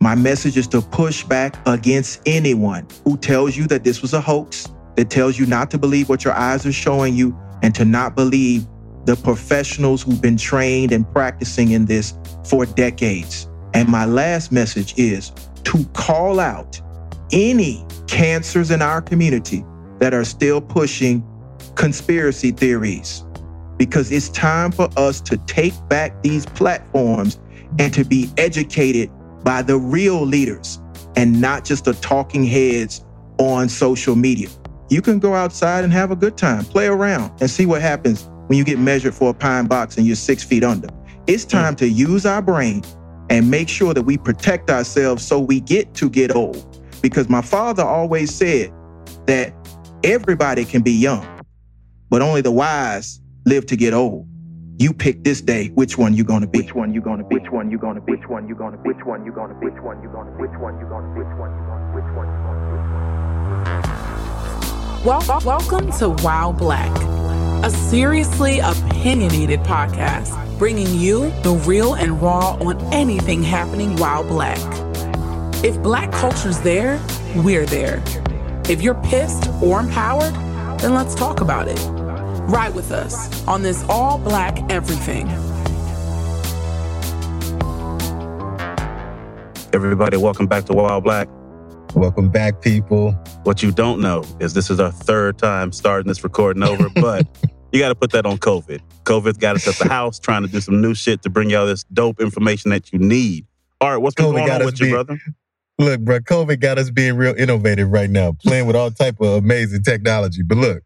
My message is to push back against anyone who tells you that this was a hoax, that tells you not to believe what your eyes are showing you, and to not believe the professionals who've been trained and practicing in this for decades. And my last message is to call out any cancers in our community that are still pushing conspiracy theories. Because it's time for us to take back these platforms and to be educated by the real leaders and not just the talking heads on social media. You can go outside and have a good time, play around, and see what happens when you get measured for a pine box and you're six feet under. It's mm. time to use our brain and make sure that we protect ourselves so we get to get old. Because my father always said that everybody can be young, but only the wise live to get old. You pick this day which one you gonna be. Which one you gonna be? Which one you gonna be? Which one you gonna be? Which one you gonna be? Which one you gonna be? Which one you gonna be? Which one you gonna be? Which one you gonna be? Well, welcome to While Black, a seriously opinionated podcast bringing you the real and raw on anything happening while black. If black culture's there, we're there. If you're pissed or empowered, then let's talk about it. Ride with us on this all black everything. Everybody, welcome back to While Black. Welcome back, people. What you don't know is this is our third time starting this recording over, but you got to put that on COVID. COVID's got us at the house trying to do some new shit to bring y'all this dope information that you need. All right, what's been COVID going got on us with you, brother? Look, bro, COVID got us being real innovative right now, playing with all type of amazing technology. But look,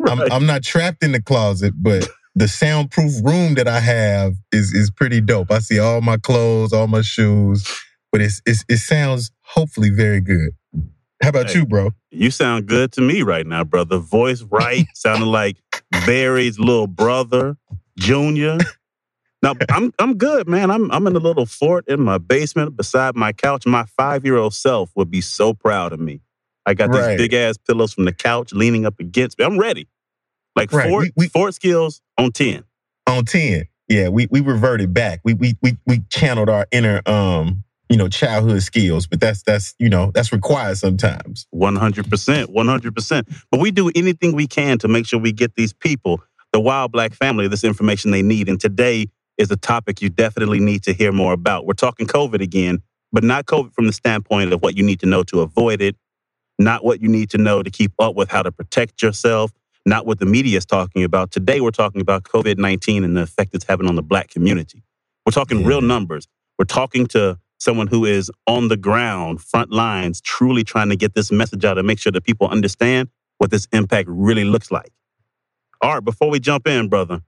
I'm, I'm not trapped in the closet, but the soundproof room that I have is is pretty dope. I see all my clothes, all my shoes, but it's, it's it sounds hopefully very good. How about Hey. you, bro? You sound good to me right now, brother. Voice right, sounding like Barry's little brother, Junior. Now I'm I'm good, man. I'm I'm in a little fort in my basement beside my couch. My five year old self would be so proud of me. I got Right. these big ass pillows from the couch leaning up against me. I'm ready. Like Right. fort We- we- fort skills on ten. On ten, yeah, we we reverted back. We we we we channeled our inner um you know childhood skills, but that's that's you know that's required sometimes. 100%, 100%. But we do anything we can to make sure we get these people, the while black family, this information they need. And today is a topic you definitely need to hear more about. We're talking COVID again, but not COVID from the standpoint of what you need to know to avoid it, not what you need to know to keep up with how to protect yourself, not what the media is talking about. Today, we're talking about COVID 19 and the effect it's having on the black community. We're talking Yeah. real numbers. We're talking to someone who is on the ground, front lines, truly trying to get this message out and make sure that people understand what this impact really looks like. All right, before we jump in, brother,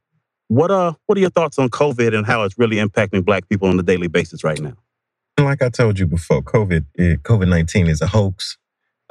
what uh what are your thoughts on COVID and how it's really impacting black people on a daily basis right now? Like I told you before, COVID COVID nineteen is a hoax.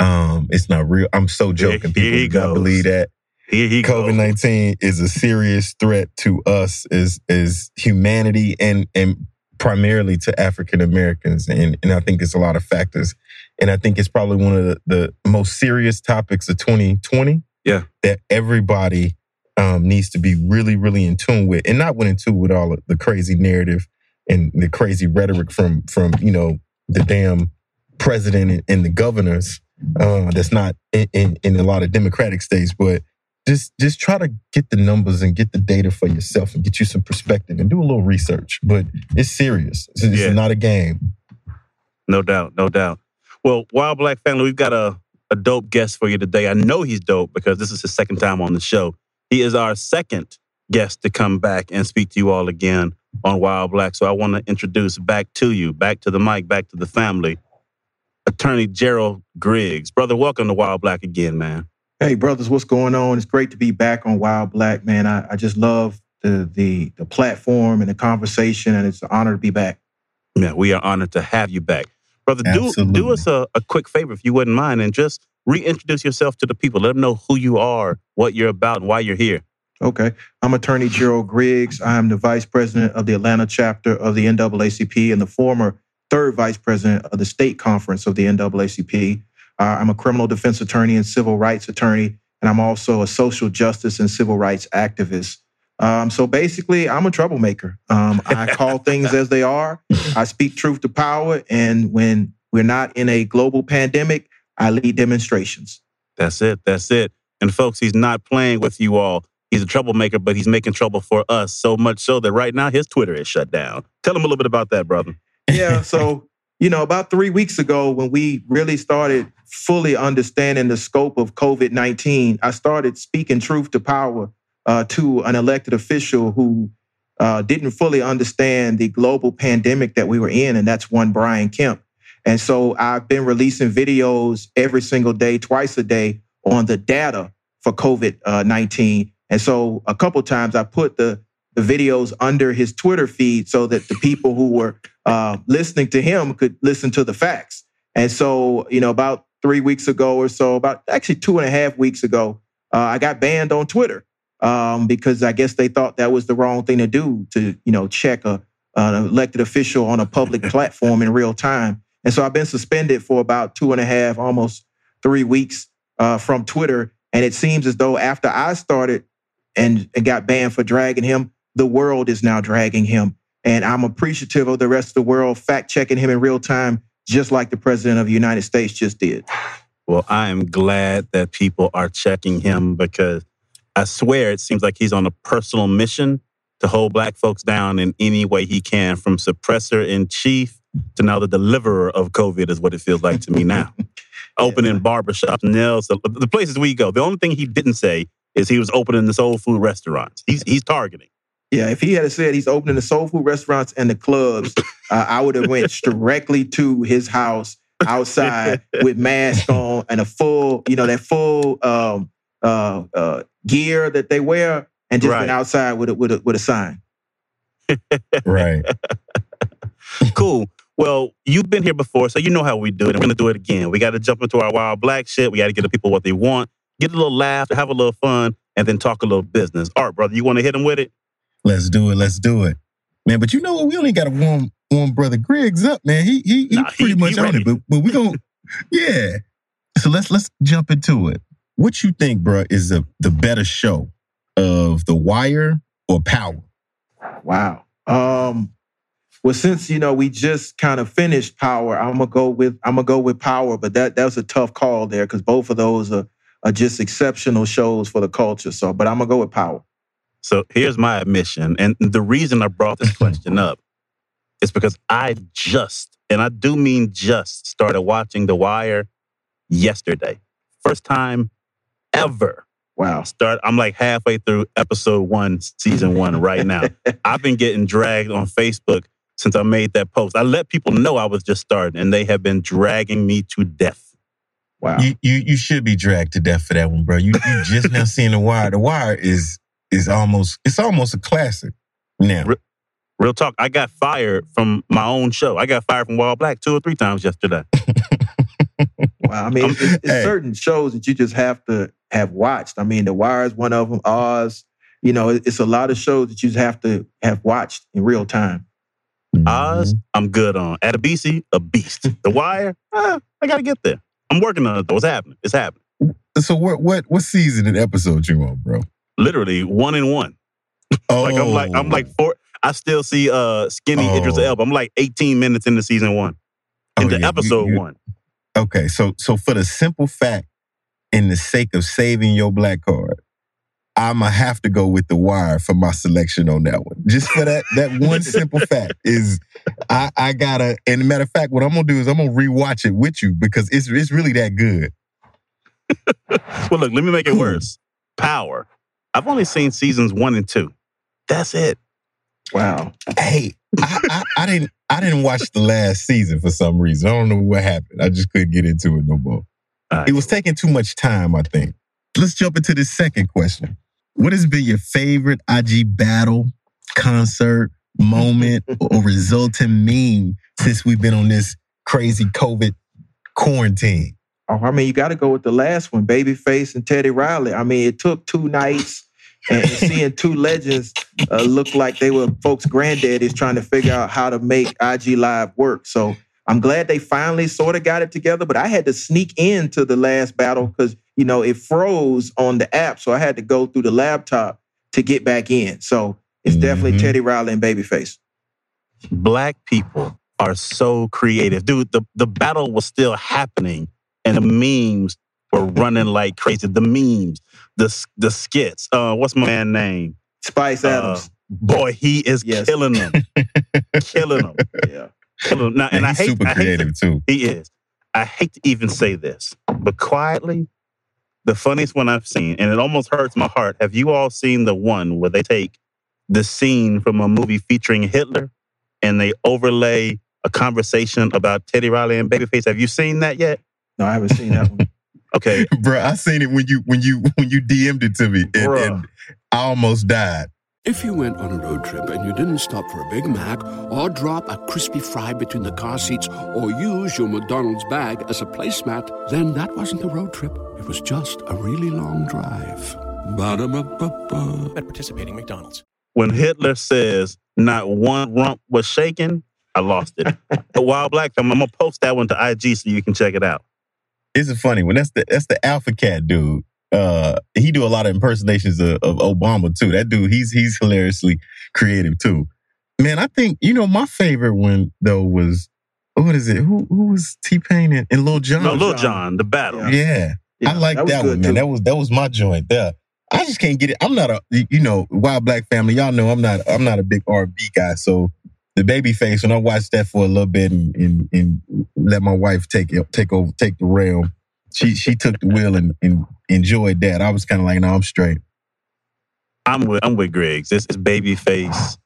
Um, it's not real. I'm so joking. People do not goes. believe that COVID nineteen is a serious threat to us as as humanity and and primarily to African Americans. And and I think it's a lot of factors. And I think it's probably one of the, the most serious topics of 2020. Yeah. That everybody um, needs to be really, really in tune with, and not in tune with all of the crazy narrative and the crazy rhetoric from from you know the damn president and, and the governors. Uh, that's not in, in, in a lot of democratic states, but just just try to get the numbers and get the data for yourself and get you some perspective and do a little research. But it's serious. It's, it's Yeah. not a game. No doubt, no doubt. Well, While Black family, we've got a, a dope guest for you today. I know he's dope because this is his second time on the show. He is our second guest to come back and speak to you all again on While Black. So I want to introduce back to you, back to the mic, back to the family, Attorney Gerald Griggs. Brother, welcome to While Black again, man. Hey, brothers, what's going on? It's great to be back on While Black, man. I, I just love the, the the platform and the conversation, and it's an honor to be back. Yeah, we are honored to have you back. Brother, do, do us a, a quick favor if you wouldn't mind and just reintroduce yourself to the people. Let them know who you are, what you're about, and why you're here. Okay. I'm attorney Gerald Griggs. I'm the vice president of the Atlanta chapter of the NAACP and the former third vice president of the state conference of the NAACP. Uh, I'm a criminal defense attorney and civil rights attorney, and I'm also a social justice and civil rights activist. Um, so basically, I'm a troublemaker. Um, I call things as they are. I speak truth to power. And when we're not in a global pandemic, I lead demonstrations. That's it. That's it. And folks, he's not playing with you all. He's a troublemaker, but he's making trouble for us so much so that right now his Twitter is shut down. Tell him a little bit about that, brother. Yeah. So, you know, about three weeks ago, when we really started fully understanding the scope of COVID 19, I started speaking truth to power uh, to an elected official who uh, didn't fully understand the global pandemic that we were in, and that's one Brian Kemp. And so I've been releasing videos every single day, twice a day on the data for COVID uh, 19. And so a couple times I put the, the videos under his Twitter feed so that the people who were uh, listening to him could listen to the facts. And so, you know, about three weeks ago or so, about actually two and a half weeks ago, uh, I got banned on Twitter um, because I guess they thought that was the wrong thing to do to, you know, check a, an elected official on a public platform in real time. And so I've been suspended for about two and a half, almost three weeks uh, from Twitter. And it seems as though after I started and, and got banned for dragging him, the world is now dragging him. And I'm appreciative of the rest of the world fact checking him in real time, just like the president of the United States just did. Well, I am glad that people are checking him because I swear it seems like he's on a personal mission to hold black folks down in any way he can, from suppressor in chief to now the deliverer of COVID, is what it feels like to me now. Opening barbershops, nails, the, the places we go. The only thing he didn't say is he was opening the soul food restaurants. He's he's targeting. Yeah, if he had said he's opening the soul food restaurants and the clubs, uh, I would have went directly to his house outside with mask on and a full, you know, that full um, uh, uh, gear that they wear, and just Right. went outside with a with a with a sign. Right. Cool. Well, you've been here before, so you know how we do it. We're gonna do it again. We got to jump into our while black shit. We got to get the people what they want, get a little laugh, have a little fun, and then talk a little business. Art, brother, you want to hit them with it? Let's do it. Let's do it. Man, but you know what? We only got to warm warm brother Griggs up, man. He he, he Nah, he- pretty much he on it. But but we going yeah. So let's let's jump into it. What you think, bro, is the the better show of The Wire or Power? Wow. Um, well, since you know we just kind of finished Power, I'm gonna go with I'm gonna go with Power, but that that was a tough call there because both of those are are just exceptional shows for the culture. So, but I'm gonna go with Power. So here's my admission. And the reason I brought this question up is because I just, and I do mean just, started watching The Wire yesterday. First time ever. Wow. Start. I'm like halfway through episode one, season one right now. I've been getting dragged on Facebook since I made that post. I let people know I was just starting, and they have been dragging me to death. Wow. You you you should be dragged to death for that one, bro. You you just now seeing The Wire. The Wire is is almost it's almost a classic now. Re- Real talk. I got fired from my own show. I got fired from While Black two or three times yesterday. Wow. I mean, it's, it's Hey. certain shows that you just have to have watched. I mean, The Wire is one of them. Oz. You know, it's a lot of shows that you just have to have watched in real time. Oz, I'm good on. Adebisi, a beast. The Wire, ah, I gotta get there. I'm working on it though. It's happening. It's happening. So what what what season and episode you on, bro? Literally one in one. Oh, Like I'm like I'm like four. I still see uh skinny Idris Oh. Elba. I'm like 18 minutes into season one, into yeah, episode you- one. Okay, so so for the simple fact, in the sake of saving your black card, I'ma have to go with the wire for my selection on that one. Just for that that one simple fact is I I gotta and matter of fact, what I'm gonna do is I'm gonna rewatch it with you because it's it's really that good. Well, look, let me make it worse. Power. I've only seen seasons one and two. That's it. Wow. Hey, I, I, I didn't I didn't watch the last season for some reason. I don't know what happened. I just couldn't get into it no more. All right. It was taking too much time, I think. Let's jump into the second question. What has been your favorite IG battle, concert, moment, or resulting meme since we've been on this crazy COVID quarantine? Oh, I mean, you got to go with the last one, Babyface and Teddy Riley. I mean, it took two nights and seeing two legends uh, look like they were folks' granddaddies trying to figure out how to make IG Live work. So I'm glad they finally sort of got it together. But I had to sneak into the last battle because you know it froze on the app, so I had to go through the laptop to get back in. So it's definitely Mhm. Teddy Riley and Babyface. Black people are so creative. Dude, the, the battle was still happening and the memes were running like crazy. The memes, the the skits. Uh, what's my man name? Spice Uh, Adams. boy, he is Yes. killing them. killing them. yeah. Killing 'em. Now, And and I hate, super I hate to- creative too. He is. I hate to even say this, but quietly, the funniest one I've seen, and it almost hurts my heart. Have you all seen the one where they take the scene from a movie featuring Hitler and they overlay a conversation about Teddy Riley and Babyface? Have you seen that yet? No, I haven't seen that one. Okay. bro, I seen it when you when you when you DM'd it to me, and, and I almost died. If you went on a road trip and you didn't stop for a Big Mac or drop a crispy fry between the car seats or use your McDonald's bag as a placemat, then that wasn't a road trip. It was just a really long drive. Ba-da-ba-ba-ba. At participating McDonald's. When Hitler says not one rump was shaken, I lost it. a While Black Film, I'm going to post that one to IG so you can check it out. It's a funny one. That's the that's the Alpha Cat dude. Uh, he do a lot of impersonations of, of Obama too. That dude, he's he's hilariously creative too. Man, I think you know my favorite one though was what is it? Who who was T Pain and, and Lil Jon? No, Lil Jon. John, the battle. Yeah, I like that, was one, good, man. too. That was that was my joint there. I just can't get it. I'm not a you know While Black Family. Y'all know I'm not I'm not a big R&B guy. So the Babyface when I watched that for a little bit and, and, and let my wife take it take over take the realm. She she took the wheel and, and enjoyed that. I was kind of like, no, I'm straight. I'm with I'm with Griggs. This is Babyface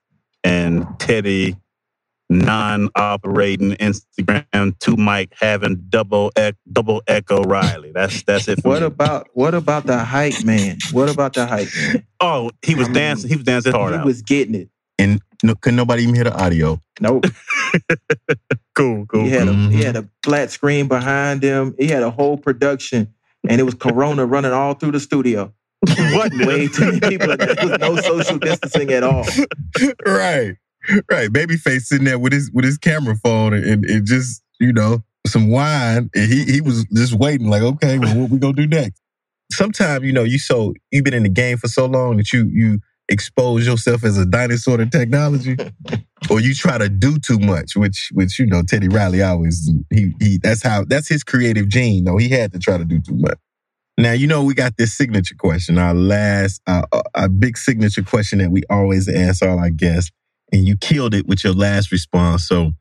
and Teddy non-operating Instagram two mic having double ec- double echo Riley. That's that's it for What me. about what about the hype man? What about the hype man? oh, he was I mean, dancing. He was dancing hard he out. was getting it. And no, could nobody even hear the audio? Nope. cool, cool. He had a he had mm-hmm. a flat screen behind him. He had a whole production, and it was Corona running all through the studio. What? Way too many people. There was no social distancing at all. right, right. Babyface sitting there with his with his camera phone and, and, and just you know some wine, and he he was just waiting, like, okay, well, what we gonna do next? Sometimes you know you so you've been in the game for so long that you you expose yourself as a dinosaur to technology, or you try to do too much, which which you know Teddy Riley always he he that's how that's his creative gene. though he had to try to do too much. Now you know we got this signature question, our last, uh, uh, our big signature question that we always ask all our guests, and you killed it with your last response. So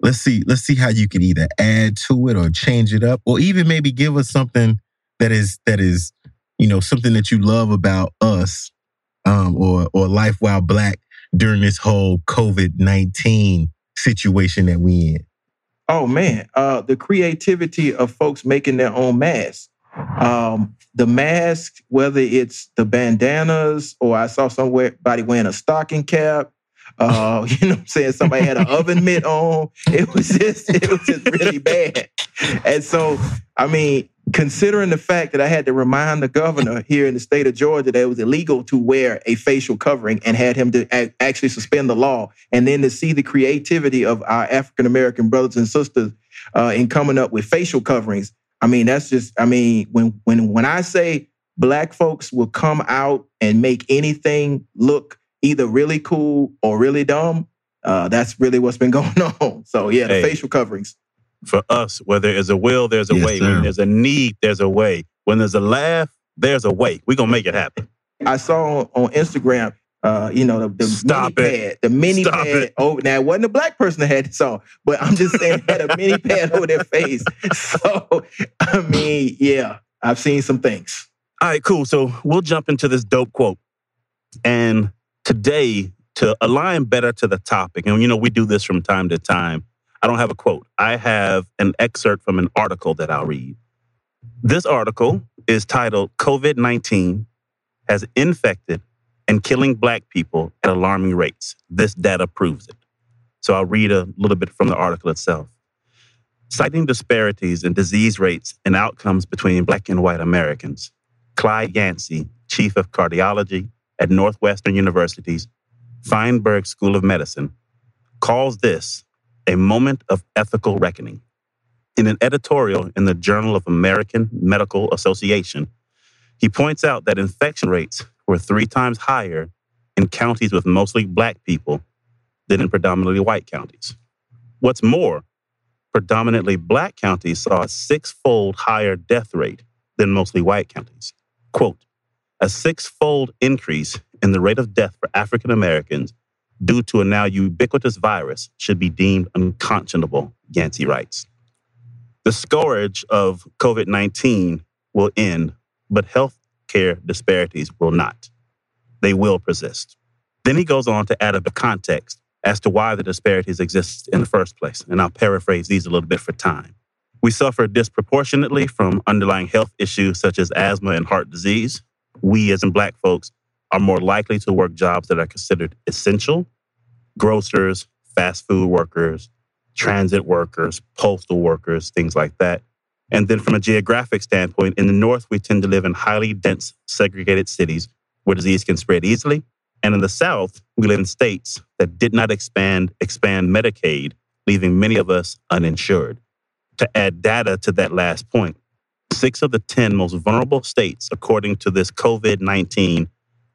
let's see, let's see how you can either add to it or change it up, or even maybe give us something that is that is, you know, something that you love about us, um, or or life while black during this whole COVID nineteen situation that we in. Oh man, uh, the creativity of folks making their own masks. Um, the mask, whether it's the bandanas or I saw somebody wearing a stocking cap. Uh, you know what I'm saying? Somebody had an oven mitt on. It was just, it was just really bad. And so, I mean, considering the fact that I had to remind the governor here in the state of Georgia that it was illegal to wear a facial covering and had him to ac- actually suspend the law, and then to see the creativity of our African American brothers and sisters uh, in coming up with facial coverings. I mean, that's just, I mean, when when when I say black folks will come out and make anything look either really cool or really dumb, uh, that's really what's been going on. So yeah, the Hey. facial coverings. For us, where there is a will, there's a Yes, way. sir. When there's a need, there's a way. When there's a laugh, there's a way. We're gonna make it happen. I saw on, on Instagram, uh, you know, the, the Stop mini it. pad, the mini Stop pad. it. Oh, now it wasn't a black person that had this on, but I'm just saying they had a mini pad over their face. So I mean, yeah, I've seen some things. All right, cool. So we'll jump into this dope quote. And today, to align better to the topic, and you know, we do this from time to time. I don't have a quote. I have an excerpt from an article that I'll read. This article is titled COVID 19 has infected and killing black people at alarming rates. This data proves it. So I'll read a little bit from the article itself. Citing disparities in disease rates and outcomes between Black and white Americans, Clyde Yancy, Chief of Cardiology at Northwestern University's Feinberg School of Medicine, calls this a moment of ethical reckoning. In an editorial in the Journal of American Medical Association, he points out that infection rates were three times higher in counties with mostly black people than in predominantly white counties. What's more, predominantly black counties saw a six fold higher death rate than mostly white counties. Quote, a six fold increase in the rate of death for African Americans due to a now ubiquitous virus should be deemed unconscionable, Yancy writes. The scourge of COVID 19 will end, but health care disparities will not. They will persist. Then he goes on to add a bit of context as to why the disparities exist in the first place. And I'll paraphrase these a little bit for time. We suffer disproportionately from underlying health issues such as asthma and heart disease. We, as in Black folks, are more likely to work jobs that are considered essential grocers, fast food workers, transit workers, postal workers, things like that. And then from a geographic standpoint, in the North, we tend to live in highly dense, segregated cities where disease can spread easily. And in the South, we live in states that did not expand expand Medicaid, leaving many of us uninsured. To add data to that last point, six of the 10 most vulnerable states, according to this COVID 19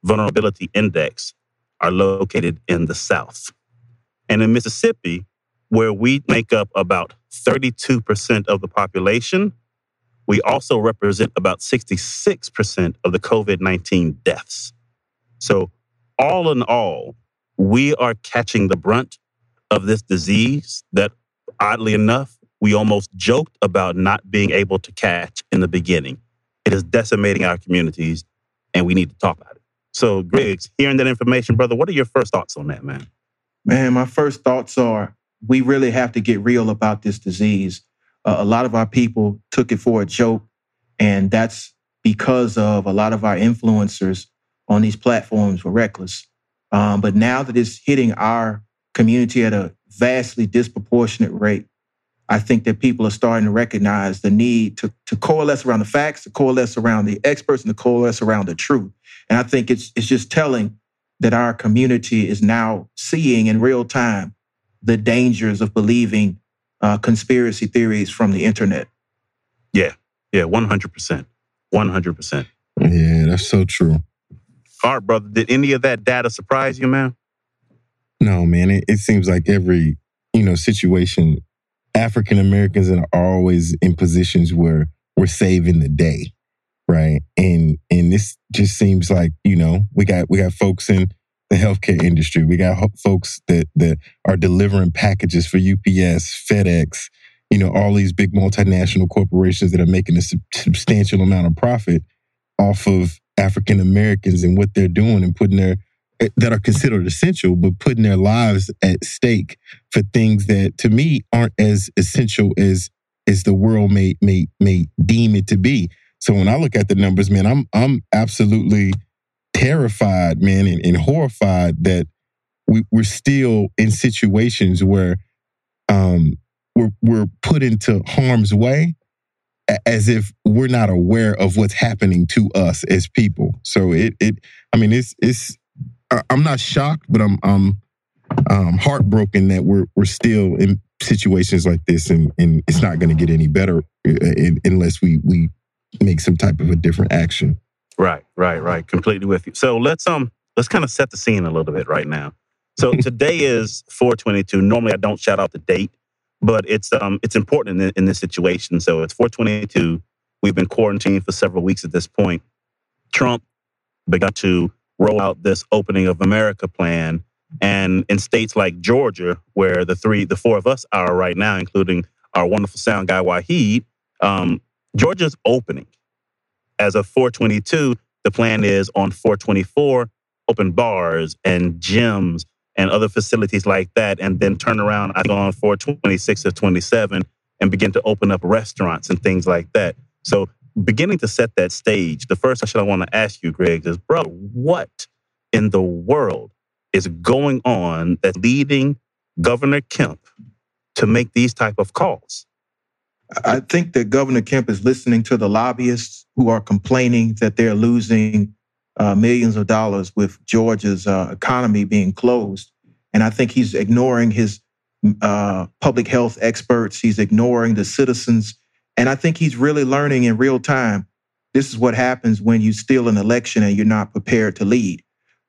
vulnerability index, are located in the South. And in Mississippi, where we make up about 32% of the population, we also represent about 66% of the COVID 19 deaths. So, all in all, we are catching the brunt of this disease that, oddly enough, we almost joked about not being able to catch in the beginning. It is decimating our communities, and we need to talk about it. So, Griggs, hearing that information, brother, what are your first thoughts on that, man? Man, my first thoughts are we really have to get real about this disease. Uh, a lot of our people took it for a joke, and that's because of a lot of our influencers on these platforms were reckless. Um, but now that it's hitting our community at a vastly disproportionate rate, I think that people are starting to recognize the need to, to coalesce around the facts, to coalesce around the experts, and to coalesce around the truth. And I think it's it's just telling that our community is now seeing in real time the dangers of believing uh, conspiracy theories from the internet. Yeah, yeah, one hundred percent, one hundred percent. Yeah, that's so true. All right, brother. Did any of that data surprise you, man? No, man. It, it seems like every you know situation, African Americans are always in positions where we're saving the day, right? And and this just seems like you know we got we got folks in the healthcare industry. We got folks that that are delivering packages for UPS, FedEx, you know, all these big multinational corporations that are making a substantial amount of profit off of African Americans and what they're doing and putting their that are considered essential, but putting their lives at stake for things that to me aren't as essential as as the world may may may deem it to be. So when I look at the numbers, man, I'm I'm absolutely terrified, man, and, and horrified that we, we're still in situations where um, we're we're put into harm's way as if we're not aware of what's happening to us as people. So it it I mean it's it's I'm not shocked, but I'm I'm um, heartbroken that we're we're still in situations like this, and and it's not going to get any better uh, unless we we make some type of a different action. Right, right, right. Completely with you. So let's um let's kind of set the scene a little bit right now. So today is 422. Normally I don't shout out the date, but it's um it's important in, in this situation. So it's 422. We've been quarantined for several weeks at this point. Trump began to roll out this opening of America plan. And in states like Georgia, where the three, the four of us are right now, including our wonderful sound guy Wahid, um, Georgia's opening as of 422, the plan is on 424, open bars and gyms and other facilities like that, and then turn around I go on 426 or 27 and begin to open up restaurants and things like that. So beginning to set that stage, the first question I want to ask you, Greg, is, bro, what in the world is going on that's leading Governor Kemp to make these type of calls? I think that Governor Kemp is listening to the lobbyists who are complaining that they're losing uh, millions of dollars with Georgia's uh, economy being closed. And I think he's ignoring his uh, public health experts. He's ignoring the citizens. And I think he's really learning in real time. This is what happens when you steal an election and you're not prepared to lead.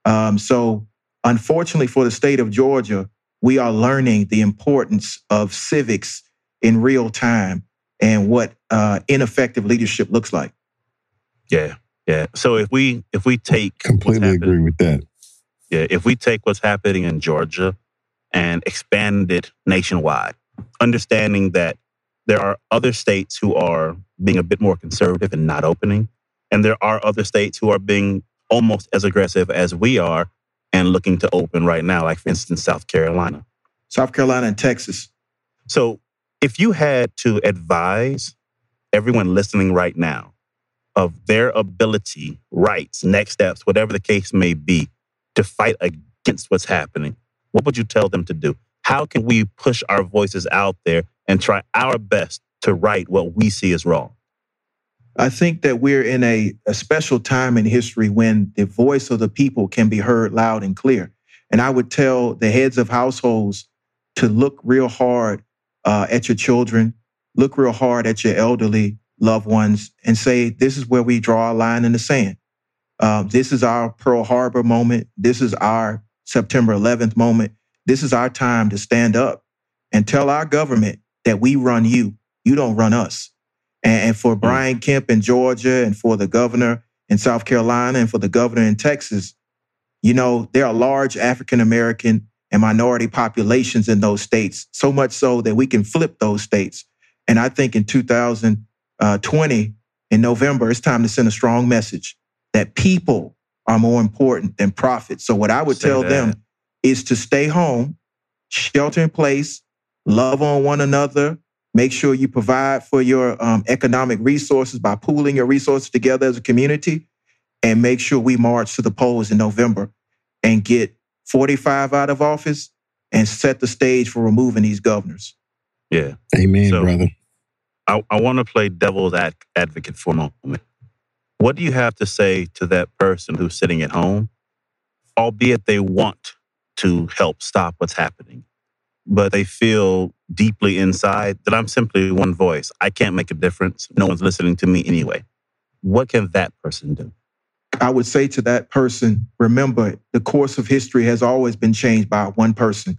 Um, so, unfortunately for the state of Georgia, we are learning the importance of civics in real time and what uh, ineffective leadership looks like. Yeah, yeah. So if we if we take completely agree with that. Yeah, if we take what's happening in Georgia and expand it nationwide, understanding that there are other states who are being a bit more conservative and not opening, and there are other states who are being almost as aggressive as we are and looking to open right now, like for instance, South Carolina. South Carolina and Texas. So if you had to advise everyone listening right now of their ability, rights, next steps, whatever the case may be, to fight against what's happening, what would you tell them to do? How can we push our voices out there and try our best to right what we see as wrong? I think that we're in a, a special time in history when the voice of the people can be heard loud and clear. And I would tell the heads of households to look real hard uh, at your children, look real hard at your elderly loved ones, and say, this is where we draw a line in the sand. Um, this is our Pearl Harbor moment. This is our September 11th moment. This is our time to stand up and tell our government that we run you. You don't run us. And, and for hmm. Brian Kemp in Georgia and for the governor in South Carolina and for the governor in Texas, you know, there are large African American and minority populations in those states, so much so that we can flip those states. And I think in 2020, in November, it's time to send a strong message that people are more important than profit. So what I would Say tell that. them is to stay home, shelter in place, love on one another, make sure you provide for your um, economic resources by pooling your resources together as a community, and make sure we march to the polls in November and get 45 out of office and set the stage for removing these governors. Yeah. Amen, so, brother. I, I want to play devil's ad- advocate for a moment. What do you have to say to that person who's sitting at home, albeit they want to help stop what's happening, but they feel deeply inside that I'm simply one voice. I can't make a difference. No one's listening to me anyway. What can that person do? I would say to that person, remember, the course of history has always been changed by one person,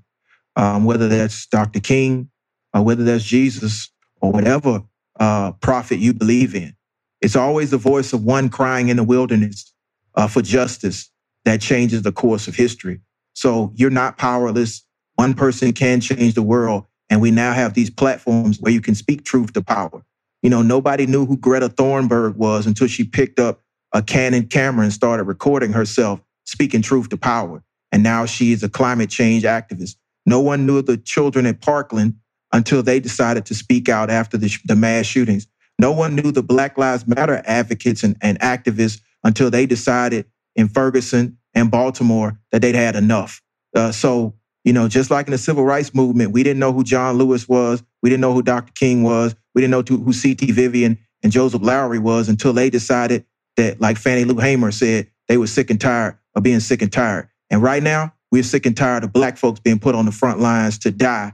um, whether that's Dr. King, or whether that's Jesus, or whatever uh, prophet you believe in. It's always the voice of one crying in the wilderness uh, for justice that changes the course of history. So you're not powerless. One person can change the world. And we now have these platforms where you can speak truth to power. You know, nobody knew who Greta Thunberg was until she picked up a Canon camera and started recording herself speaking truth to power. And now she is a climate change activist. No one knew the children at Parkland until they decided to speak out after the, the mass shootings. No one knew the Black Lives Matter advocates and, and activists until they decided in Ferguson and Baltimore that they'd had enough. Uh, so, you know, just like in the civil rights movement, we didn't know who John Lewis was. We didn't know who Dr. King was. We didn't know who C.T. Vivian and Joseph Lowery was until they decided that, like Fannie Lou Hamer said, they were sick and tired of being sick and tired. And right now, we're sick and tired of black folks being put on the front lines to die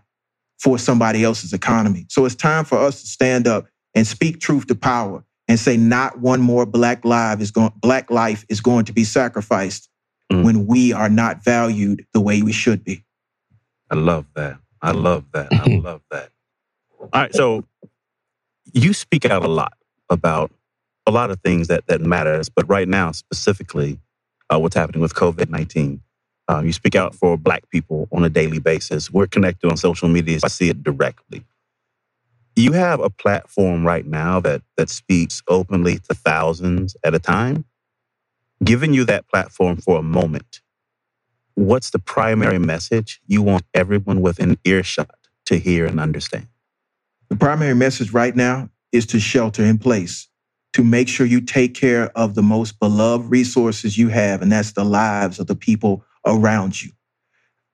for somebody else's economy. So it's time for us to stand up and speak truth to power and say not one more black life is going black life is going to be sacrificed mm. when we are not valued the way we should be. I love that. I love that. I love that. All right, so you speak out a lot about a lot of things that that matters. But right now, specifically, uh, what's happening with COVID nineteen, um, you speak out for Black people on a daily basis. We're connected on social media. So I see it directly. You have a platform right now that that speaks openly to thousands at a time. Giving you that platform for a moment, what's the primary message you want everyone within earshot to hear and understand? The primary message right now is to shelter in place to make sure you take care of the most beloved resources you have, and that's the lives of the people around you.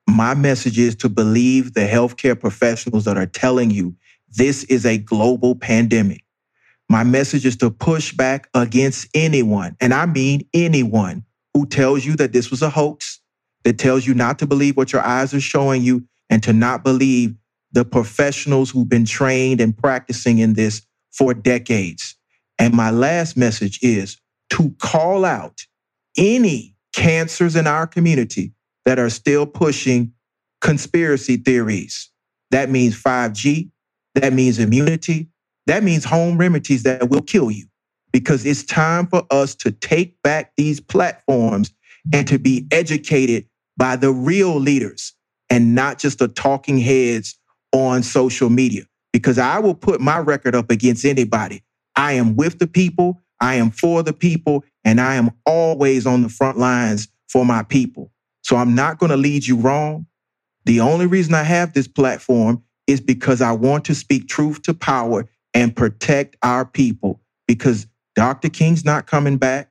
My message is to believe the healthcare professionals that are telling you This is a global pandemic. My message is to push back against anyone, and I mean anyone, who tells you that this was a hoax, that tells you not to believe what your eyes are showing you, and to not believe the professionals who've been trained and practicing in this for decades. And my last message is to call out any cancers in our community that are still pushing conspiracy theories. That means 5G. That means immunity. That means home remedies that will kill you because it's time for us to take back these platforms and to be educated by the real leaders and not just the talking heads on social media. Because I will put my record up against anybody. I am with the people, I am for the people, and I am always on the front lines for my people. So I'm not going to lead you wrong. The only reason I have this platform is because I want to speak truth to power and protect our people because Dr. King's not coming back.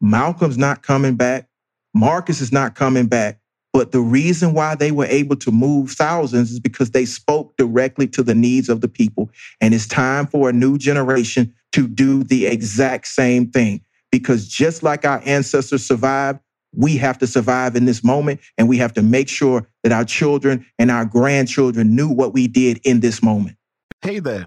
Malcolm's not coming back. Marcus is not coming back. But the reason why they were able to move thousands is because they spoke directly to the needs of the people. And it's time for a new generation to do the exact same thing. Because just like our ancestors survived, we have to survive in this moment. And we have to make sure that our children and our grandchildren knew what we did in this moment. Hey there.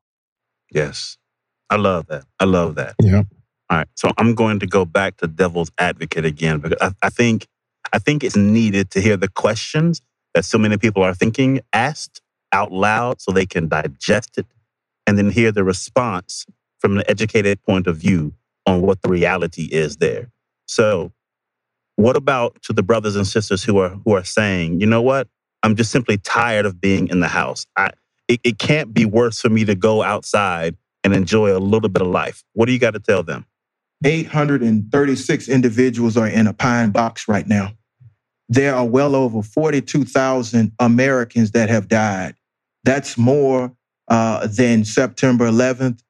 Yes. I love that. I love that. Yeah. All right. So I'm going to go back to devil's advocate again because I, I think I think it's needed to hear the questions that so many people are thinking asked out loud so they can digest it and then hear the response from an educated point of view on what the reality is there. So what about to the brothers and sisters who are who are saying, you know what? I'm just simply tired of being in the house. I it, it can't be worse for me to go outside and enjoy a little bit of life. What do you got to tell them? 836 individuals are in a pine box right now. There are well over 42,000 Americans that have died. That's more uh, than September 11th.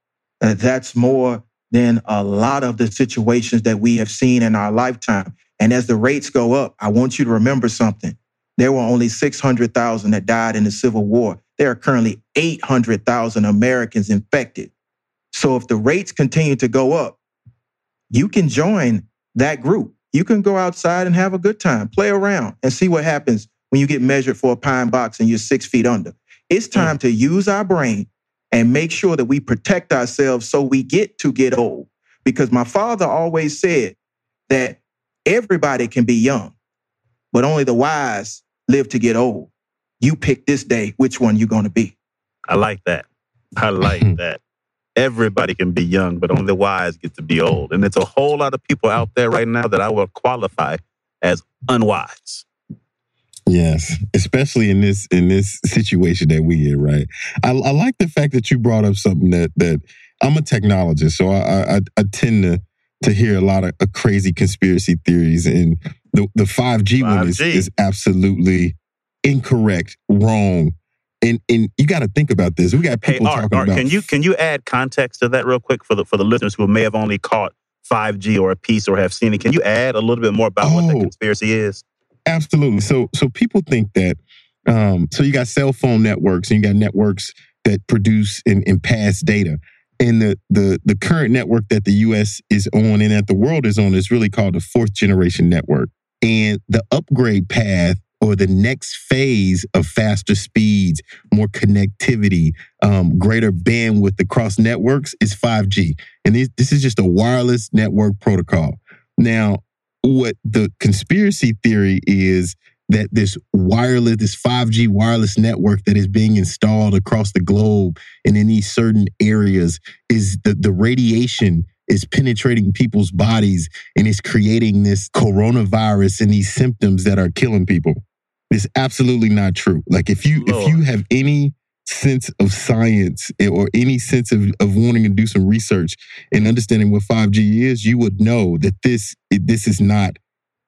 Uh, that's more than a lot of the situations that we have seen in our lifetime. And as the rates go up, I want you to remember something. There were only 600,000 that died in the Civil War. There are currently 800,000 Americans infected. So if the rates continue to go up, you can join that group. You can go outside and have a good time, play around, and see what happens when you get measured for a pine box and you're six feet under. It's hmm. time to use our brain and make sure that we protect ourselves so we get to get old. Because my father always said that everybody can be young, but only the wise live to get old. You pick this day which one you're going to be. I like that. I like that everybody can be young, but only the wise get to be old. And it's a whole lot of people out there right now that I will qualify as unwise. Yes, especially in this in this situation that we in, right? I, I like the fact that you brought up something that that I'm a technologist, so I I, I tend to to hear a lot of uh, crazy conspiracy theories, and the the 5G, 5G. one is, is absolutely incorrect, wrong, and and you got to think about this. We got people hey, Art, talking Art, about. Can you can you add context to that real quick for the for the listeners who may have only caught 5G or a piece or have seen it? Can you add a little bit more about oh, what the conspiracy is? Absolutely. So so people think that. Um, so you got cell phone networks and you got networks that produce and, and pass data. And the, the the current network that the U.S. is on and that the world is on is really called the fourth generation network. And the upgrade path or the next phase of faster speeds, more connectivity, um, greater bandwidth across networks is 5G. And this, this is just a wireless network protocol. Now, what the conspiracy theory is that this wireless, this 5G wireless network that is being installed across the globe and in these certain areas is the, the radiation is penetrating people's bodies and is creating this coronavirus and these symptoms that are killing people. It's absolutely not true. Like if you Lord. if you have any sense of science or any sense of, of wanting to do some research and understanding what 5G is, you would know that this this is not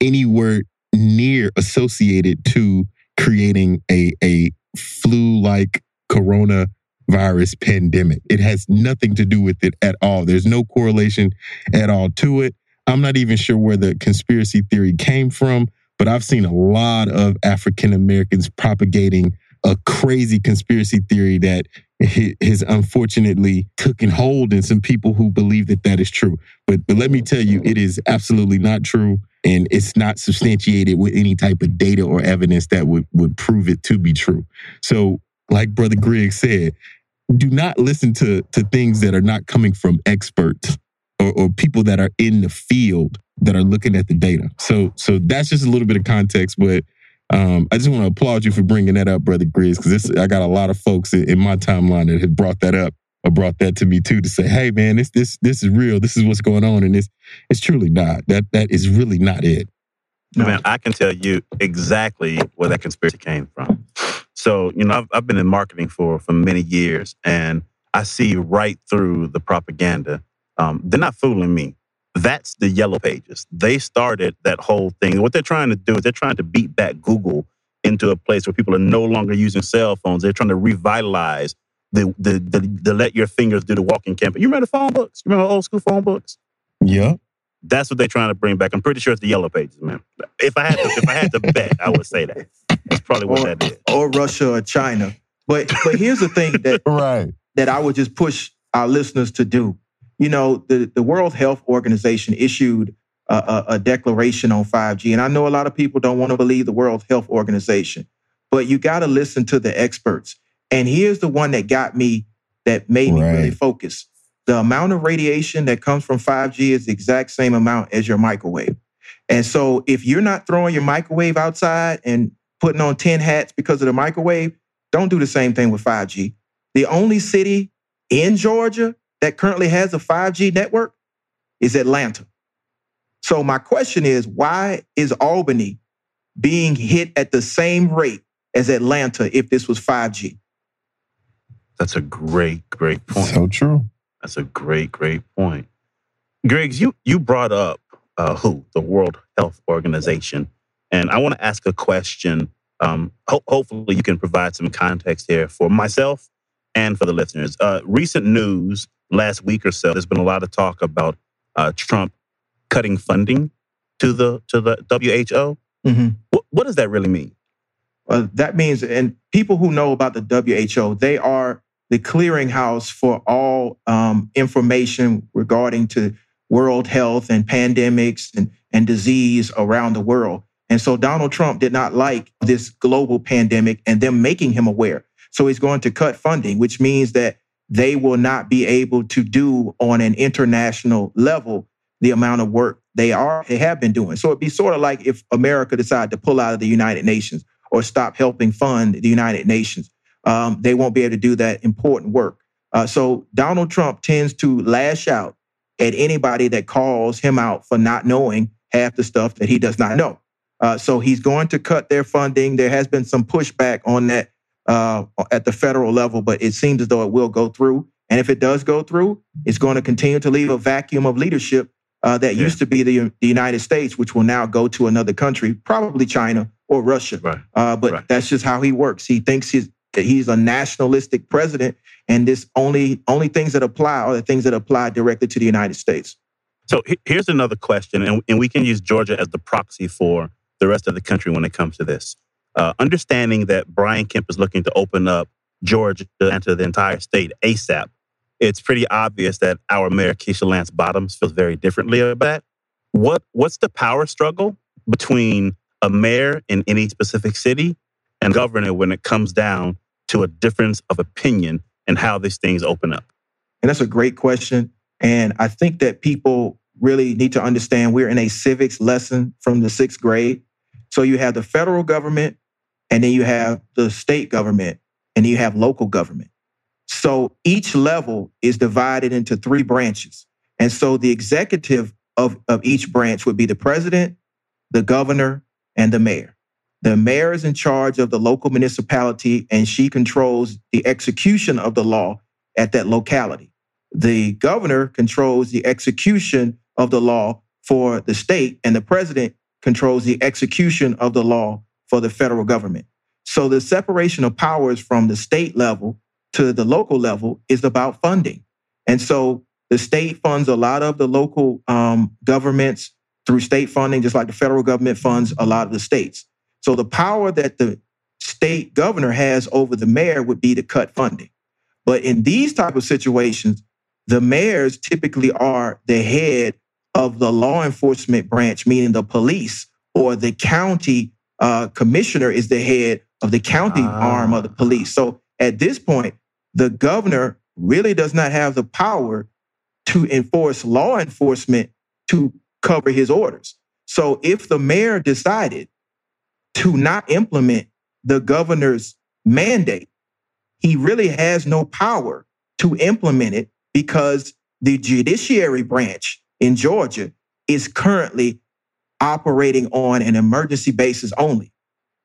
anywhere near associated to creating a a flu-like coronavirus pandemic. It has nothing to do with it at all. There's no correlation at all to it. I'm not even sure where the conspiracy theory came from, but I've seen a lot of African Americans propagating a crazy conspiracy theory that has unfortunately taken hold in some people who believe that that is true. But, but let me tell you, it is absolutely not true. And it's not substantiated with any type of data or evidence that would, would prove it to be true. So, like Brother Greg said, do not listen to, to things that are not coming from experts or, or people that are in the field that are looking at the data. So, so that's just a little bit of context, but um, I just want to applaud you for bringing that up, brother Grizz, because I got a lot of folks in, in, my timeline that have brought that up or brought that to me too to say, "Hey, man, this this this is real. This is what's going on," and it's it's truly not. That that is really not it. No. Man, I can tell you exactly where that conspiracy came from. So, you know, I've, I've been in marketing for for many years, and I see right through the propaganda. Um, they're not fooling me. That's the yellow pages. They started that whole thing. What they're trying to do is they're trying to beat back Google into a place where people are no longer using cell phones. They're trying to revitalize the the the, the let your fingers do the walking campaign. You remember the phone books? You remember old school phone books? Yeah. That's what they're trying to bring back. I'm pretty sure it's the yellow pages, man. If I had to, if I had to bet, I would say that. That's probably what or, that is. Or Russia or China. But but here's the thing that right. that I would just push our listeners to do you know, the, the World Health Organization issued a, a, a declaration on 5G. And I know a lot of people don't want to believe the World Health Organization, but you got to listen to the experts. And here's the one that got me, that made me right. really focus. The amount of radiation that comes from 5G is the exact same amount as your microwave. And so if you're not throwing your microwave outside and putting on 10 hats because of the microwave, don't do the same thing with 5G. The only city in Georgia that currently has a 5G network is Atlanta. So my question is, why is Albany being hit at the same rate as Atlanta if this was 5G? That's a great, great point. So true. That's a great, great point. Griggs, you you brought up uh, who the World Health Organization, and I want to ask a question. Um, ho- hopefully, you can provide some context here for myself and for the listeners. Uh, recent news last week or so, there's been a lot of talk about uh, Trump cutting funding to the to the WHO. Mm-hmm. What, what, does that really mean? Uh, that means, and people who know about the WHO, they are the clearinghouse for all um, information regarding to world health and pandemics and, and disease around the world. And so Donald Trump did not like this global pandemic and them making him aware. So he's going to cut funding, which means that they will not be able to do on an international level the amount of work they are they have been doing. So it'd be sort of like if America decided to pull out of the United Nations or stop helping fund the United Nations. Um, they won't be able to do that important work. Uh, so Donald Trump tends to lash out at anybody that calls him out for not knowing half the stuff that he does not know. Uh, so he's going to cut their funding. There has been some pushback on that uh, at the federal level, but it seems as though it will go through. And if it does go through, it's going to continue to leave a vacuum of leadership uh, that yeah. used to be the, the, United States, which will now go to another country, probably China or Russia. Right. Uh, but right. that's just how he works. He thinks he's he's a nationalistic president, and this only only things that apply are the things that apply directly to the United States. So here's another question, and, and we can use Georgia as the proxy for the rest of the country when it comes to this uh, understanding that Brian Kemp is looking to open up Georgia and to the entire state ASAP, it's pretty obvious that our mayor Keisha Lance Bottoms feels very differently about that. What what's the power struggle between a mayor in any specific city and governor when it comes down to a difference of opinion and how these things open up? And that's a great question. And I think that people really need to understand we're in a civics lesson from the sixth grade. So you have the federal government, and then you have the state government, and you have local government. So each level is divided into three branches. And so the executive of, of each branch would be the president, the governor, and the mayor. The mayor is in charge of the local municipality and she controls the execution of the law at that locality. The governor controls the execution of the law for the state, and the president controls the execution of the law for the federal government. So the separation of powers from the state level to the local level is about funding. And so the state funds a lot of the local um, governments through state funding, just like the federal government funds a lot of the states. So the power that the state governor has over the mayor would be to cut funding. But in these type of situations, the mayors typically are the head of the law enforcement branch, meaning the police or the county uh, commissioner is the head of the county arm of the police. So at this point, the governor really does not have the power to enforce law enforcement to cover his orders. So if the mayor decided to not implement the governor's mandate, he really has no power to implement it because the judiciary branch in Georgia is currently operating on an emergency basis only,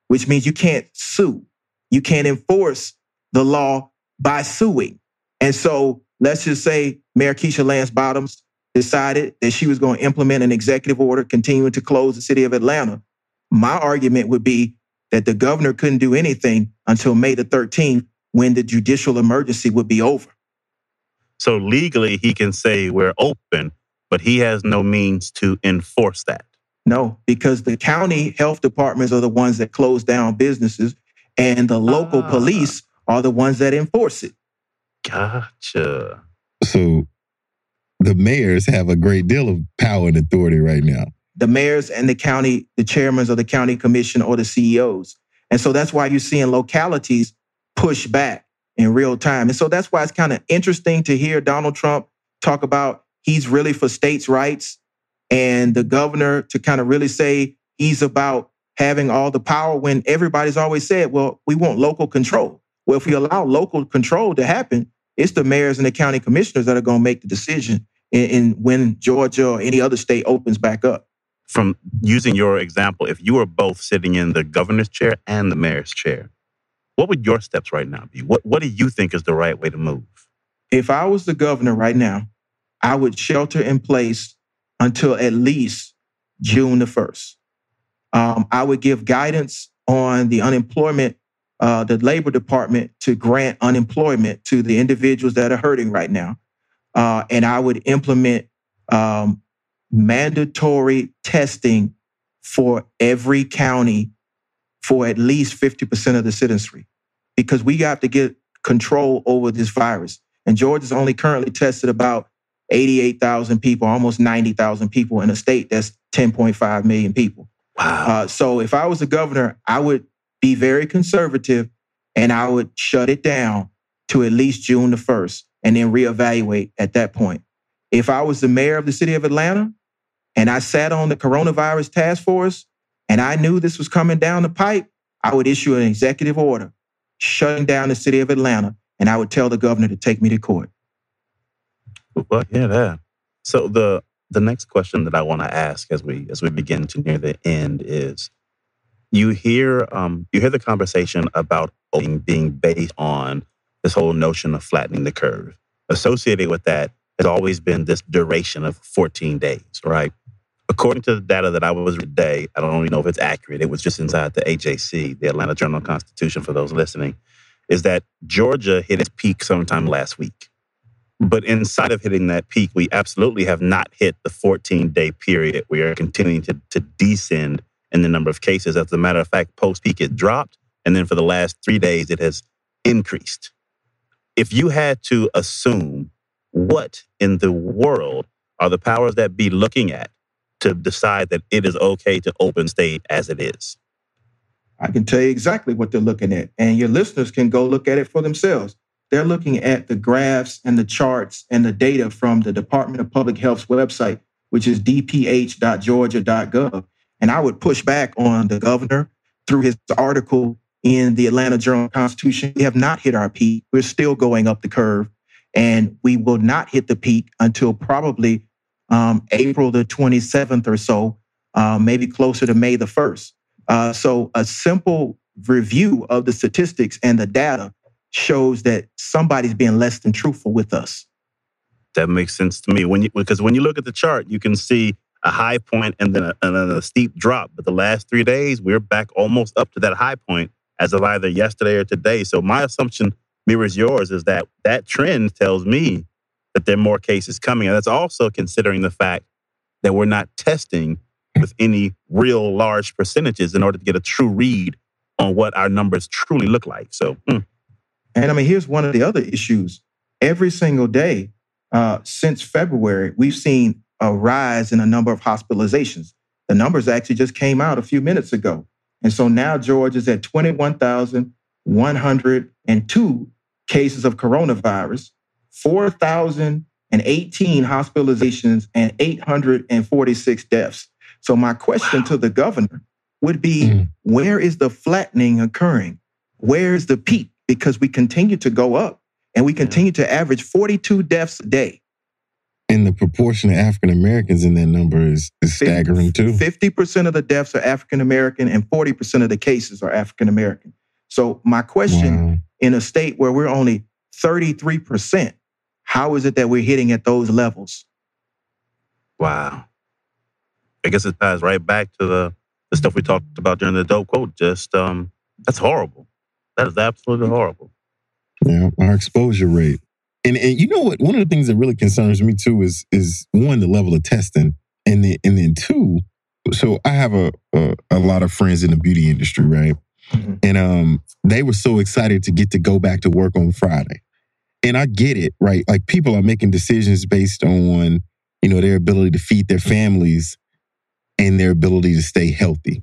which means you can't sue. You can't enforce the law by suing. And so let's just say Mayor Keisha Lance Bottoms decided that she was going to implement an executive order continuing to close the city of Atlanta. My argument would be that the governor couldn't do anything until May the 13th when the judicial emergency would be over. So legally, he can say we're open, but he has no means to enforce that. No, because the county health departments are the ones that close down businesses, and the local Ah. police are the ones that enforce it. Gotcha. So the mayors have a great deal of power and authority right now. The mayors and the county, the chairmen of the county commission or the CEOs. And so that's why you're seeing localities push back in real time. And so that's why it's kind of interesting to hear Donald Trump talk about he's really for states' rights and the governor to kind of really say he's about having all the power when everybody's always said, well, we want local control. Well, if we allow local control to happen, it's the mayors and the county commissioners that are going to make the decision in, in when Georgia or any other state opens back up. From using your example, if you were both sitting in the governor's chair and the mayor's chair, what would your steps right now be? What What do you think is the right way to move? If I was the governor right now, I would shelter in place until at least June the 1st. Um, I would give guidance on the unemployment, uh, the labor department to grant unemployment to the individuals that are hurting right now. Uh, and I would implement um, mandatory testing for every county for at least 50% of the citizenry because we got to get control over this virus. And Georgia's only currently tested about 88,000 people, almost 90,000 people in a state that's 10.5 million people. Wow. Uh, so if I was the governor, I would be very conservative and I would shut it down to at least June the 1st and then reevaluate at that point. If I was the mayor of the city of Atlanta and I sat on the coronavirus task force and I knew this was coming down the pipe, I would issue an executive order shutting down the city of Atlanta and I would tell the governor to take me to court. Well, yeah, that. So the the next question that I want to ask as we as we begin to near the end is, you hear um you hear the conversation about being, being based on this whole notion of flattening the curve. Associated with that has always been this duration of 14 days, right? According to the data that I was today, I don't even know if it's accurate. It was just inside the AJC, the Atlanta Journal Constitution, for those listening, is that Georgia hit its peak sometime last week. But inside of hitting that peak, we absolutely have not hit the 14 day period. We are continuing to, to descend in the number of cases. As a matter of fact, post peak, it dropped. And then for the last three days, it has increased. If you had to assume what in the world are the powers that be looking at to decide that it is okay to open state as it is? I can tell you exactly what they're looking at, and your listeners can go look at it for themselves. They're looking at the graphs and the charts and the data from the Department of Public Health's website, which is dph.georgia.gov. And I would push back on the governor through his article in the Atlanta Journal Constitution. We have not hit our peak. We're still going up the curve, and we will not hit the peak until probably um, April the 27th or so, uh, maybe closer to May the 1st. Uh, so a simple review of the statistics and the data shows that somebody's being less than truthful with us. That makes sense to me. When you because when you look at the chart, you can see a high point and then a, and then a steep drop. But the last three days, we're back almost up to that high point as of either yesterday or today. So my assumption mirrors yours is that that trend tells me that there are more cases coming. And that's also considering the fact that we're not testing with any real large percentages in order to get a true read on what our numbers truly look like. So, mm. And I mean, here's one of the other issues. Every single day uh, since February, we've seen a rise in a number of hospitalizations. The numbers actually just came out a few minutes ago. And so now George is at 21,102 cases of coronavirus, 4,018 hospitalizations, and 846 deaths. So my question wow. to the governor would be, mm. where is the flattening occurring? Where is the peak? Because we continue to go up and we continue to average 42 deaths a day. And the proportion of African Americans in that number is, is staggering too. 50% of the deaths are African American and 40% of the cases are African American. So, my question wow. in a state where we're only 33%, how is it that we're hitting at those levels? Wow. I guess it ties right back to the, the stuff we talked about during the dope quote. Just, um, that's horrible. That is absolutely horrible. Yeah, our exposure rate. And and you know what? One of the things that really concerns me too is is one the level of testing, and then and then two. So I have a a, a lot of friends in the beauty industry, right? Mm-hmm. And um, they were so excited to get to go back to work on Friday. And I get it, right? Like people are making decisions based on you know their ability to feed their families and their ability to stay healthy.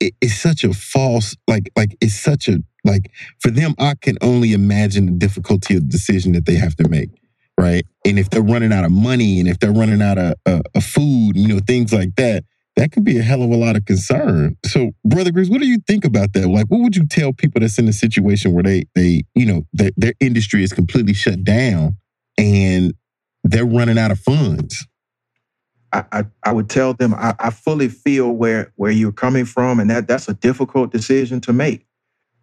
It, it's such a false, like, like it's such a like for them, I can only imagine the difficulty of the decision that they have to make, right? And if they're running out of money and if they're running out of, uh, of food, you know, things like that, that could be a hell of a lot of concern. So, brother Grizz, what do you think about that? Like, what would you tell people that's in a situation where they, they, you know, their, their industry is completely shut down and they're running out of funds? I, I, would tell them I, I, fully feel where where you're coming from, and that that's a difficult decision to make.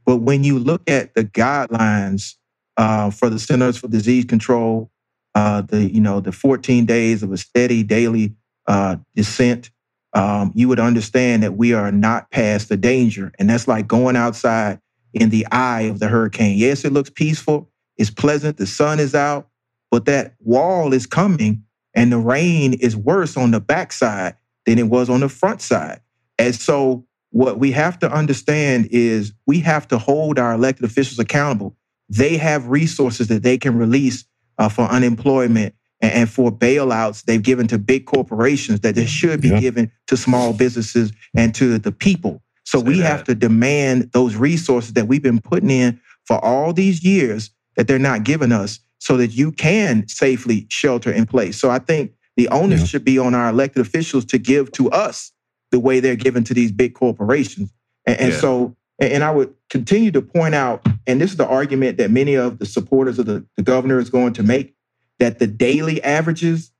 But when you look at the guidelines uh, for the Centers for Disease Control, uh, the you know the 14 days of a steady daily uh, descent, um, you would understand that we are not past the danger, and that's like going outside in the eye of the hurricane. Yes, it looks peaceful, it's pleasant, the sun is out, but that wall is coming, and the rain is worse on the backside than it was on the front side. And so what we have to understand is we have to hold our elected officials accountable. They have resources that they can release uh, for unemployment and, and, for bailouts they've given to big corporations that they should be yeah. given to small businesses and to the people. So Say we that. have to demand those resources that we've been putting in for all these years that they're not giving us so that you can safely shelter in place. So I think the onus yeah. should be on our elected officials to give to us the way they're given to these big corporations. And, and yeah. so, and I would continue to point out, and this is the argument that many of the supporters of the, the governor is going to make, that the daily averages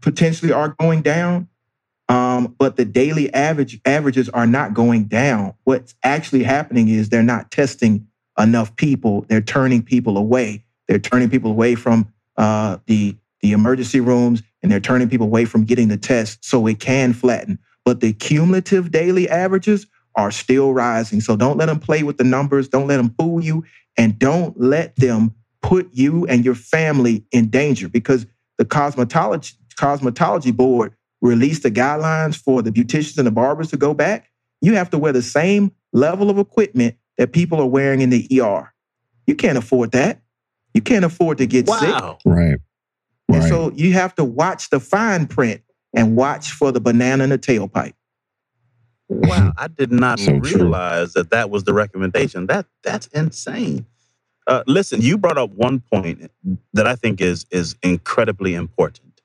potentially are going down. Um, but the daily average averages are not going down. What's actually happening is they're not testing enough people. They're turning people away. They're turning people away from uh, the the emergency rooms and they're turning people away from getting the test so it can flatten. But the cumulative daily averages are still rising. So don't let them play with the numbers. Don't let them fool you. And don't let them put you and your family in danger because the cosmetology, cosmetology board released the guidelines for the beauticians and the barbers to go back. You have to wear the same level of equipment that people are wearing in the ER. You can't afford that. You can't afford to get Wow. sick. Right. And Right. so you have to watch the fine print and watch for the banana in the tailpipe. Wow, I did not So true. realize that that was the recommendation. That that's insane. Uh, listen, you brought up one point that I think is is incredibly important.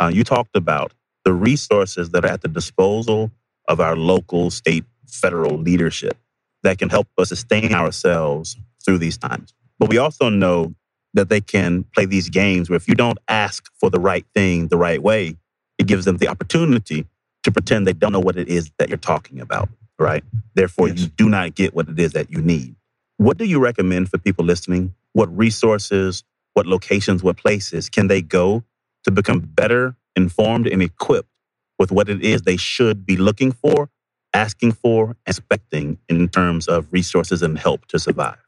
Uh, you talked about the resources that are at the disposal of our local, state, federal leadership that can help us sustain ourselves through these times. But we also know that they can play these games where if you don't ask for the right thing the right way, it gives them the opportunity to pretend they don't know what it is that you're talking about, right? Therefore, you do not get what it is that you need. What do you recommend for people listening? What resources, what locations, what places can they go to become better informed and equipped with what it is they should be looking for, asking for, expecting in terms of resources and help to survive?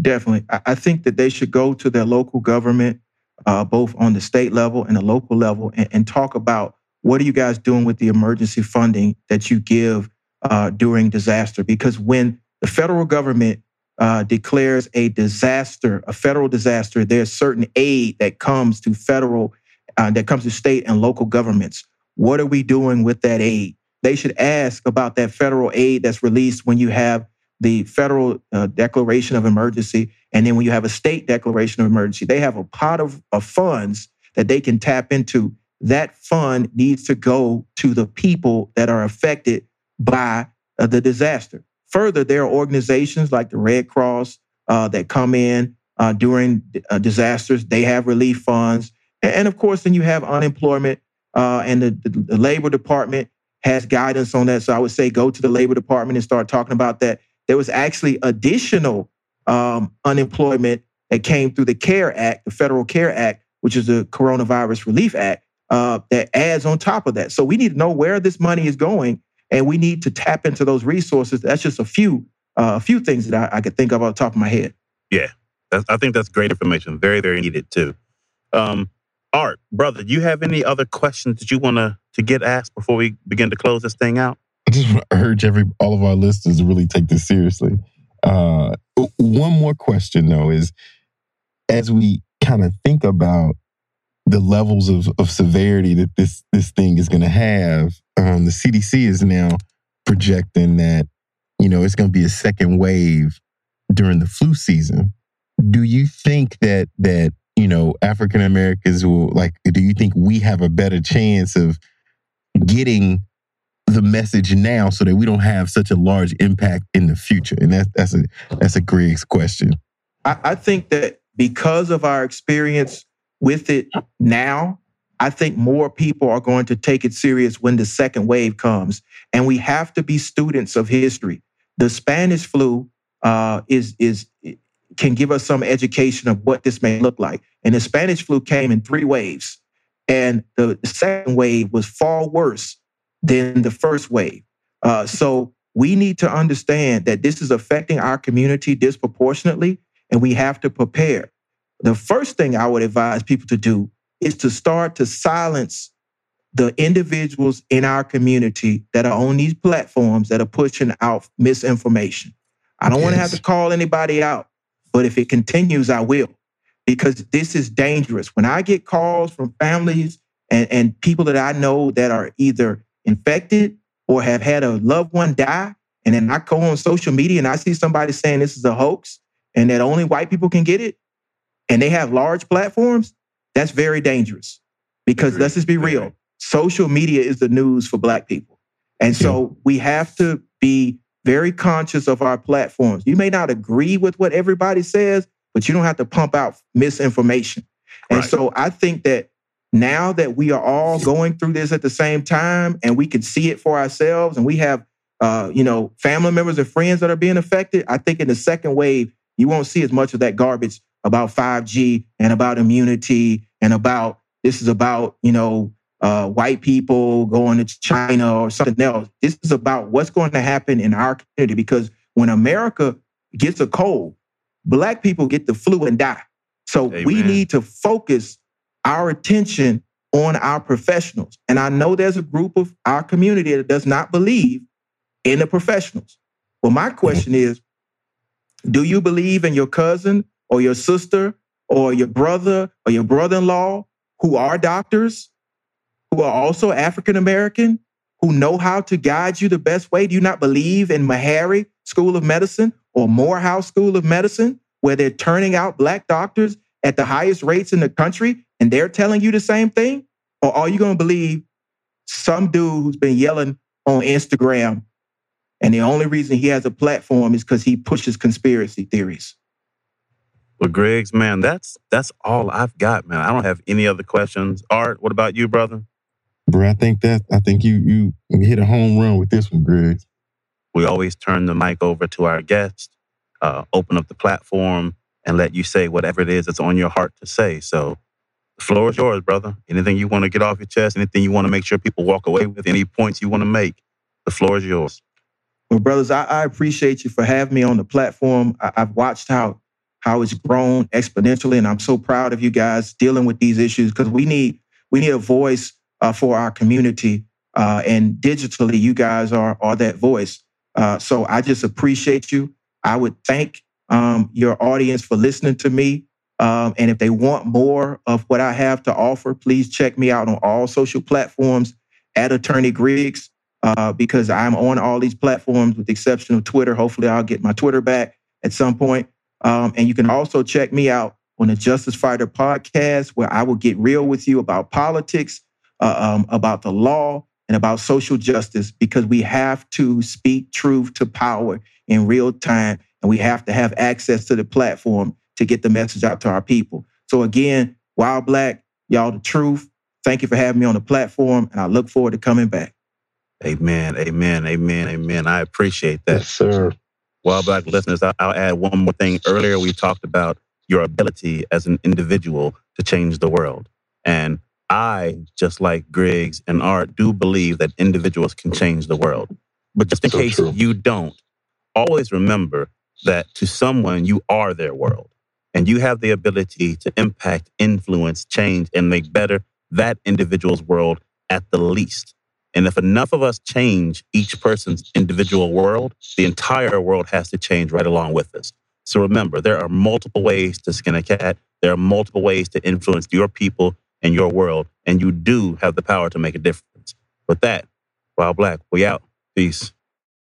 Definitely. I, think that they should go to their local government, uh, both on the state level and the local level, and, and talk about what are you guys doing with the emergency funding that you give uh, during disaster? Because when the federal government uh, declares a disaster, a federal disaster, there's certain aid that comes to federal, uh, that comes to state and local governments. What are we doing with that aid? They should ask about that federal aid that's released when you have the federal uh, declaration of emergency, and then when you have a state declaration of emergency, they have a pot of, of funds that they can tap into. That fund needs to go to the people that are affected by uh, the disaster. Further, there are organizations like the Red Cross uh, that come in uh, during uh, disasters. They have relief funds, and, and of course, then you have unemployment, uh, and the, the, the Labor Department has guidance on that. So I would say go to the Labor Department and start talking about that. There was actually additional um, unemployment that came through the CARE Act, the Federal CARE Act, which is the Coronavirus Relief Act, uh, that adds on top of that. So we need to know where this money is going, and we need to tap into those resources. That's just a few, uh, a few things that I, I could think of off the top of my head. Yeah, I think that's great information. Very, very needed too. Um, Art, brother, do you have any other questions that you want to to get asked before we begin to close this thing out? I just want to urge every all of our listeners to really take this seriously. Uh, one more question though is, as we kind of think about the levels of, of severity that this this thing is going to have, um, the CDC is now projecting that you know it's going to be a second wave during the flu season. Do you think that that you know African Americans will like? Do you think we have a better chance of getting the message now so that we don't have such a large impact in the future? And that's that's a that's a Greg's question. I, I think that because of our experience with it now, I think more people are going to take it serious when the second wave comes. And we have to be students of history. The Spanish flu uh, is is can give us some education of what this may look like. And the Spanish flu came in three waves, and the second wave was far worse than the first wave. Uh, so we need to understand that this is affecting our community disproportionately, and we have to prepare. The first thing I would advise people to do is to start to silence the individuals in our community that are on these platforms that are pushing out misinformation. I don't want to have to call anybody out, but if it continues, I will, because this is dangerous. When I get calls from families and, and people that I know that are either infected or have had a loved one die, and then I go on social media and I see somebody saying this is a hoax and that only white people can get it, and they have large platforms, that's very dangerous. Because let's just be real, social media is the news for black people. And so we have to be very conscious of our platforms. You may not agree with what everybody says, but you don't have to pump out misinformation. And so I think that now that we are all going through this at the same time and we can see it for ourselves and we have uh, you know, family members and friends that are being affected, I think in the second wave, you won't see as much of that garbage about 5G and about immunity and about this is about, you know, uh, white people going to China or something else. This is about what's going to happen in our community because when America gets a cold, black people get the flu and die. So Amen. we need to focus our attention on our professionals. And I know there's a group of our community that does not believe in the professionals. Well, my mm-hmm. question is do you believe in your cousin or your sister or your brother or your brother in law who are doctors, who are also African American, who know how to guide you the best way? Do you not believe in Meharry School of Medicine or Morehouse School of Medicine, where they're turning out Black doctors at the highest rates in the country and they're telling you the same thing? Or are you going to believe some dude who's been yelling on Instagram and the only reason he has a platform is because he pushes conspiracy theories? Well, Griggs, man, that's that's all I've got, man. I don't have any other questions. Art, what about you, brother? Bro, I think that I think you you hit a home run with this one, Griggs. We always turn the mic over to our guest, uh, open up the platform, and let you say whatever it is that's on your heart to say. So the floor is yours, brother. Anything you want to get off your chest, anything you want to make sure people walk away with, any points you want to make, the floor is yours. Well, brothers, I, I appreciate you for having me on the platform. I, I've watched how how it's grown exponentially, and I'm so proud of you guys dealing with these issues because we need we need a voice uh, for our community, uh, and digitally, you guys are are that voice. Uh, so I just appreciate you. I would thank um, your audience for listening to me. Um, and if they want more of what I have to offer, please check me out on all social platforms at Attorney Griggs, uh, because I'm on all these platforms with the exception of Twitter. Hopefully, I'll get my Twitter back at some point. Um, and you can also check me out on the Justice Fighter podcast, where I will get real with you about politics, uh, um, about the law, and about social justice, because we have to speak truth to power in real time. And we have to have access to the platform to get the message out to our people. So again, While Black, y'all the truth. Thank you for having me on the platform, and I look forward to coming back. Amen, amen, amen, amen. I appreciate that. Yes, sir. While Black listeners, I'll add one more thing. Earlier, we talked about your ability as an individual to change the world. And I, just like Griggs and Art, do believe that individuals can change the world. But just in so case true. you don't, always remember that to someone, you are their world and you have the ability to impact, influence, change, and make better that individual's world at the least. And if enough of us change each person's individual world, the entire world has to change right along with us. So remember, there are multiple ways to skin a cat. There are multiple ways to influence your people and your world. And you do have the power to make a difference. With that, While Black, we out. Peace.